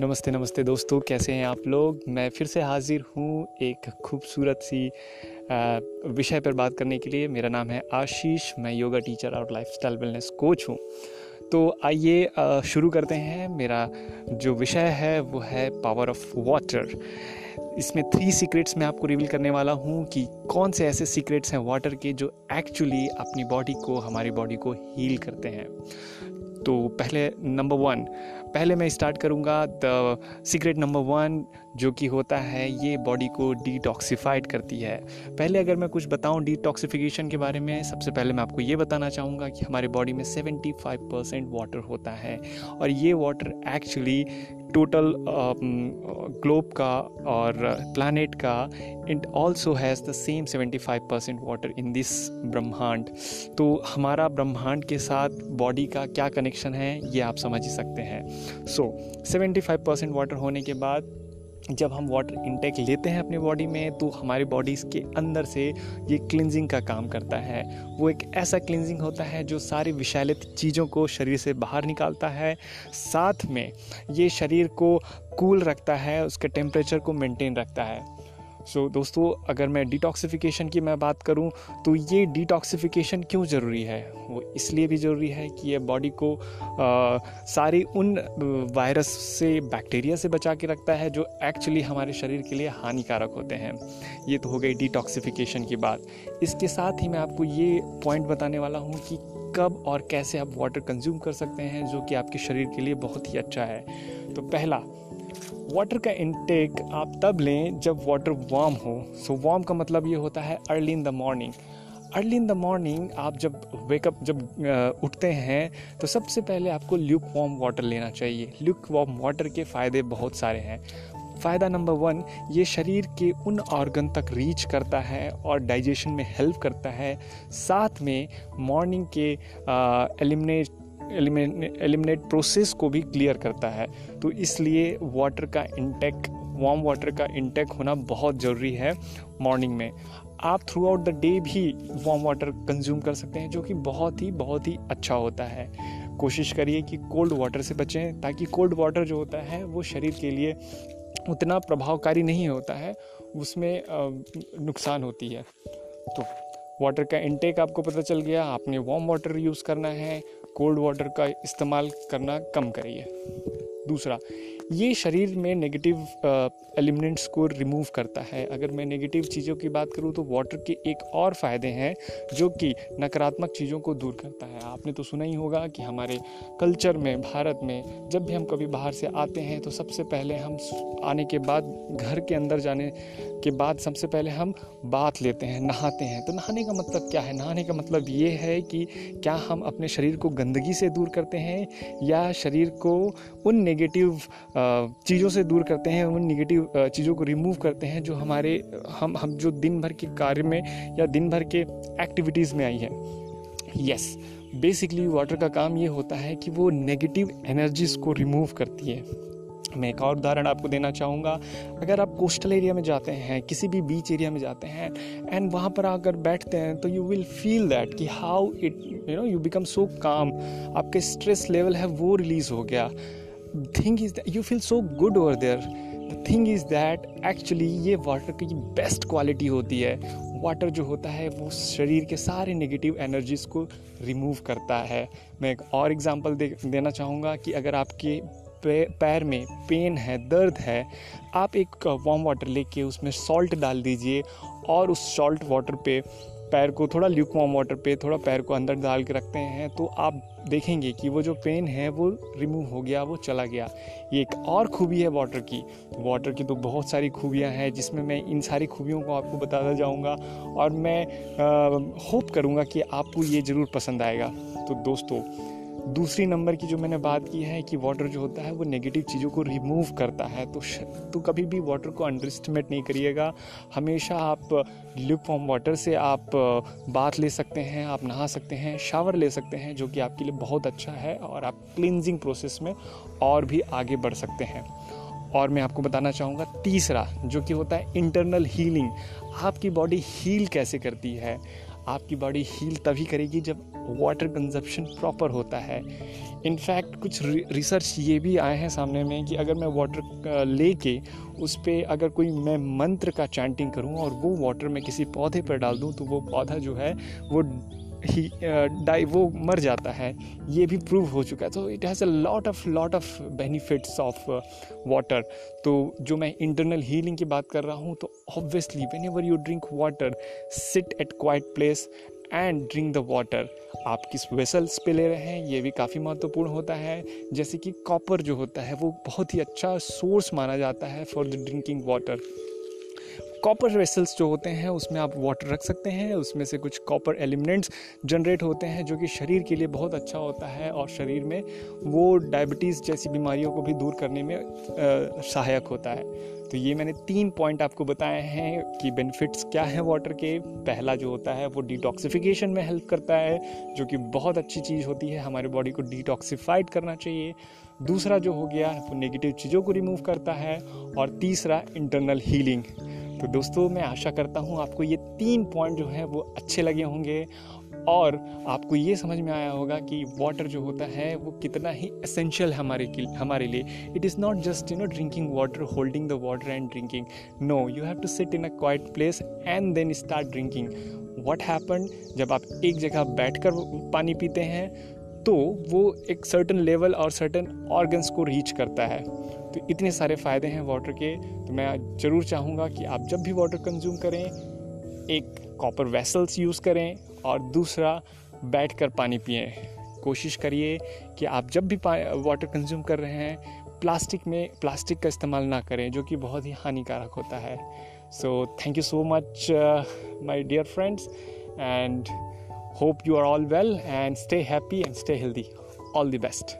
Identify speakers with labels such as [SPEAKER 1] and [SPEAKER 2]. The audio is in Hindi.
[SPEAKER 1] नमस्ते नमस्ते दोस्तों, कैसे हैं आप लोग? मैं फिर से हाजिर हूँ एक खूबसूरत सी विषय पर बात करने के लिए। मेरा नाम है आशीष, मैं योगा टीचर और लाइफस्टाइल वेलनेस कोच हूँ। तो आइए शुरू करते हैं। मेरा जो विषय है, वो है पावर ऑफ़ वाटर इसमें थ्री सीक्रेट्स मैं आपको रिवील करने वाला हूँ कि कौन से ऐसे सीक्रेट्स हैं वाटर के जो एक्चुअली अपनी बॉडी को, हमारी बॉडी को हील करते हैं। तो पहले नंबर वन पहले मैं स्टार्ट करूँगा द सीक्रेट नंबर वन जो कि होता है ये बॉडी को डिटॉक्सीफाइड करती है। पहले अगर मैं कुछ बताऊँ डिटॉक्सीफिकेशन के बारे में, सबसे पहले मैं आपको ये बताना चाहूँगा कि हमारे बॉडी में 75 परसेंट वाटर होता है। और ये वाटर एक्चुअली टोटल ग्लोब का और प्लानट का it also has the same 75 percent water in this ब्रह्मांड तो हमारा ब्रह्मांड के साथ बॉडी का क्या कनेक्शन है ये आप समझ ही सकते हैं। सो so, 75 परसेंट वाटर होने के बाद जब हम वाटर इंटेक लेते हैं अपनी बॉडी में तो हमारी बॉडीज़ के अंदर से ये क्लिनजिंग का काम करता है। वो एक ऐसा क्लिनजिंग होता है जो सारी विषैलित चीज़ों को शरीर से बाहर निकालता है। साथ में ये शरीर को कूल रखता है, उसके टेम्परेचर को मेंटेन रखता है। सो so, दोस्तों अगर मैं डिटॉक्सिफिकेशन की मैं बात करूँ तो ये डिटॉक्सिफिकेशन क्यों ज़रूरी है? वो इसलिए भी ज़रूरी है कि ये बॉडी को आ, सारी उन वायरस से बैक्टीरिया से बचा के रखता है जो एक्चुअली हमारे शरीर के लिए हानिकारक होते हैं। ये तो हो गई डिटॉक्सिफिकेशन की बात। इसके साथ ही मैं आपको ये पॉइंट बताने वाला हूँ कि कब और कैसे आप वाटर कंज्यूम कर सकते हैं जो कि आपके शरीर के लिए बहुत ही अच्छा है। तो पहला वाटर का इनटेक आप तब लें जब वाटर वार्म हो। सो so, वार्म का मतलब ये होता है early in the morning early in the morning आप जब वेकअप जब उठते हैं तो सबसे पहले आपको ल्यूक वार्म वाटर लेना चाहिए। ल्यूक वार्म वाटर के फ़ायदे बहुत सारे हैं। फ़ायदा नंबर वन ये शरीर के उन ऑर्गन तक रीच करता है और डाइजेशन में हेल्प करता है। साथ में मॉर्निंग के एलिमिनेट एलिमिनेट प्रोसेस को भी क्लियर करता है। तो इसलिए वाटर का इंटेक वार्म वाटर का इंटेक होना बहुत ज़रूरी है मॉर्निंग में। आप थ्रू आउट द डे भी वार्म वाटर कंज्यूम कर सकते हैं, जो कि बहुत ही बहुत ही अच्छा होता है। कोशिश करिए कि कोल्ड वाटर से बचें, ताकि कोल्ड वाटर जो होता है, वो शरीर के लिए उतना प्रभावकारी नहीं होता है, उसमें नुकसान होती है। तो वाटर का इनटेक आपको पता चल गया, आपने वार्म वाटर यूज़ करना है कोल्ड वाटर का इस्तेमाल करना कम करिए। दूसरा ये शरीर में नेगेटिव एलिमेंट्स को रिमूव करता है। अगर मैं नेगेटिव चीज़ों की बात करूँ तो वाटर के एक और फ़ायदे हैं जो कि नकारात्मक चीज़ों को दूर करता है। आपने तो सुना ही होगा कि हमारे कल्चर में, भारत में, जब भी हम कभी बाहर से आते हैं तो सबसे पहले हम आने के बाद, घर के अंदर जाने के बाद सबसे पहले हम बात लेते हैं, नहाते हैं। तो नहाने का मतलब क्या है? नहाने का मतलब ये है कि क्या हम अपने शरीर को गंदगी से दूर करते हैं या शरीर को उन नेगेटिव चीज़ों से दूर करते हैं, उन निगेटिव चीज़ों को रिमूव करते हैं जो हमारे, हम हम जो दिन भर के कार्य में या दिन भर के एक्टिविटीज़ में आई है। यस बेसिकली वाटर का काम ये होता है कि वो नेगेटिव एनर्जीज को रिमूव करती है। मैं एक और उदाहरण आपको देना चाहूँगा। अगर आप कोस्टल एरिया में जाते हैं, किसी भी बीच एरिया में जाते हैं एंड वहाँ पर अगर बैठते हैं तो यू विल फील दैट कि how it you know you become so calm आपके स्ट्रेस लेवल है वो रिलीज़ हो गया। Thing is you feel so good over there the thing is that actually ये वाटर की बेस्ट क्वालिटी होती है। वाटर जो होता है, वो शरीर के सारे नेगेटिव एनर्जीज को रिमूव करता है। मैं एक और एग्जांपल दे, देना चाहूँगा कि अगर आपके पैर में पेन है, दर्द है, आप एक वार्म वाटर लेके उसमें सॉल्ट डाल दीजिए और उस सॉल्ट वाटर पे पैर को थोड़ा ल्यूक वार्म वाटर पे, थोड़ा पैर को अंदर डाल के रखते हैं तो आप देखेंगे कि वो जो पेन है, वो रिमूव हो गया, वो चला गया। ये एक और खूबी है वाटर की। वाटर की तो बहुत सारी खूबियाँ हैं, जिसमें मैं इन सारी खूबियों को आपको बताता जाऊँगा और मैं होप करूँगा कि आपको ये ज़रूर पसंद आएगा। तो दोस्तों दूसरी नंबर की जो मैंने बात की है कि वाटर जो होता है वो नेगेटिव चीज़ों को रिमूव करता है तो तो कभी भी वाटर को अंडर एस्टिमेट नहीं करिएगा। हमेशा आप लिप फॉर्म वाटर से आप बाथ ले सकते हैं, आप नहा सकते हैं शावर ले सकते हैं, जो कि आपके लिए बहुत अच्छा है और आप क्लिनजिंग प्रोसेस में और भी आगे बढ़ सकते हैं। और मैं आपको बताना चाहूँगा तीसरा, जो कि होता है इंटरनल हीलिंग आपकी बॉडी हील कैसे करती है? आपकी बॉडी हील तभी करेगी जब वाटर कंजप्शन प्रॉपर होता है। इनफैक्ट कुछ रिसर्च ये भी आए हैं सामने में कि अगर मैं वाटर ले के उस पर अगर कोई मैं मंत्र का चैंटिंग करूँ और वो वाटर मैं किसी पौधे पर डाल दूँ तो वो पौधा जो है, वो ही डाई वो मर जाता है, ये भी प्रूव हो चुका है। तो it has a lot of lot of benefits of water तो जो मैं इंटरनल हीलिंग की बात कर रहा हूँ तो obviously whenever you drink water sit at quiet place and drink the water आप किस वेसल्स पे ले रहे हैं, ये भी काफ़ी महत्वपूर्ण होता है। जैसे कि कॉपर जो होता है, वो बहुत ही अच्छा सोर्स माना जाता है for the drinking water copper vessels जो होते हैं, उसमें आप वाटर रख सकते हैं, उसमें से कुछ कॉपर एलिमेंट्स जनरेट होते हैं, जो कि शरीर के लिए बहुत अच्छा होता है और शरीर में वो डायबिटीज़ जैसी बीमारियों को भी दूर करने में सहायक होता है। तो ये मैंने तीन पॉइंट आपको बताए हैं कि बेनिफिट्स क्या हैं वाटर के। पहला जो होता है, वो डिटॉक्सिफिकेशन में हेल्प करता है, जो कि बहुत अच्छी चीज़ होती है, हमारे बॉडी को डिटॉक्सिफाइड करना चाहिए। दूसरा जो हो गया, वो नेगेटिव चीज़ों को रिमूव करता है, और तीसरा इंटरनल हीलिंग तो दोस्तों, मैं आशा करता हूँ आपको ये तीन पॉइंट जो हैं, वो अच्छे लगे होंगे। और आपको ये समझ में आया होगा कि वाटर जो होता है, वो कितना ही एसेंशियल है हमारे हमारे लिए। It is not just you know drinking water holding the water and drinking no you have to sit in a quiet place and then start drinking what happen जब आप एक जगह बैठ कर पानी पीते हैं तो वो एक सर्टन लेवल और सर्टन ऑर्गन्स को रीच करता है। तो इतने सारे फ़ायदे हैं वाटर के तो मैं ज़रूर चाहूँगा कि आप जब भी वाटर कंज्यूम करें, एक कॉपर वेसल्स यूज़ करें और दूसरा बैठ कर पानी पिए। कोशिश करिए कि आप जब भी वाटर कंज्यूम कर रहे हैं प्लास्टिक में प्लास्टिक का इस्तेमाल ना करें, जो कि बहुत ही हानिकारक होता है। So thank you so much my dear friends and hope you are all well and stay happy and stay healthy all the best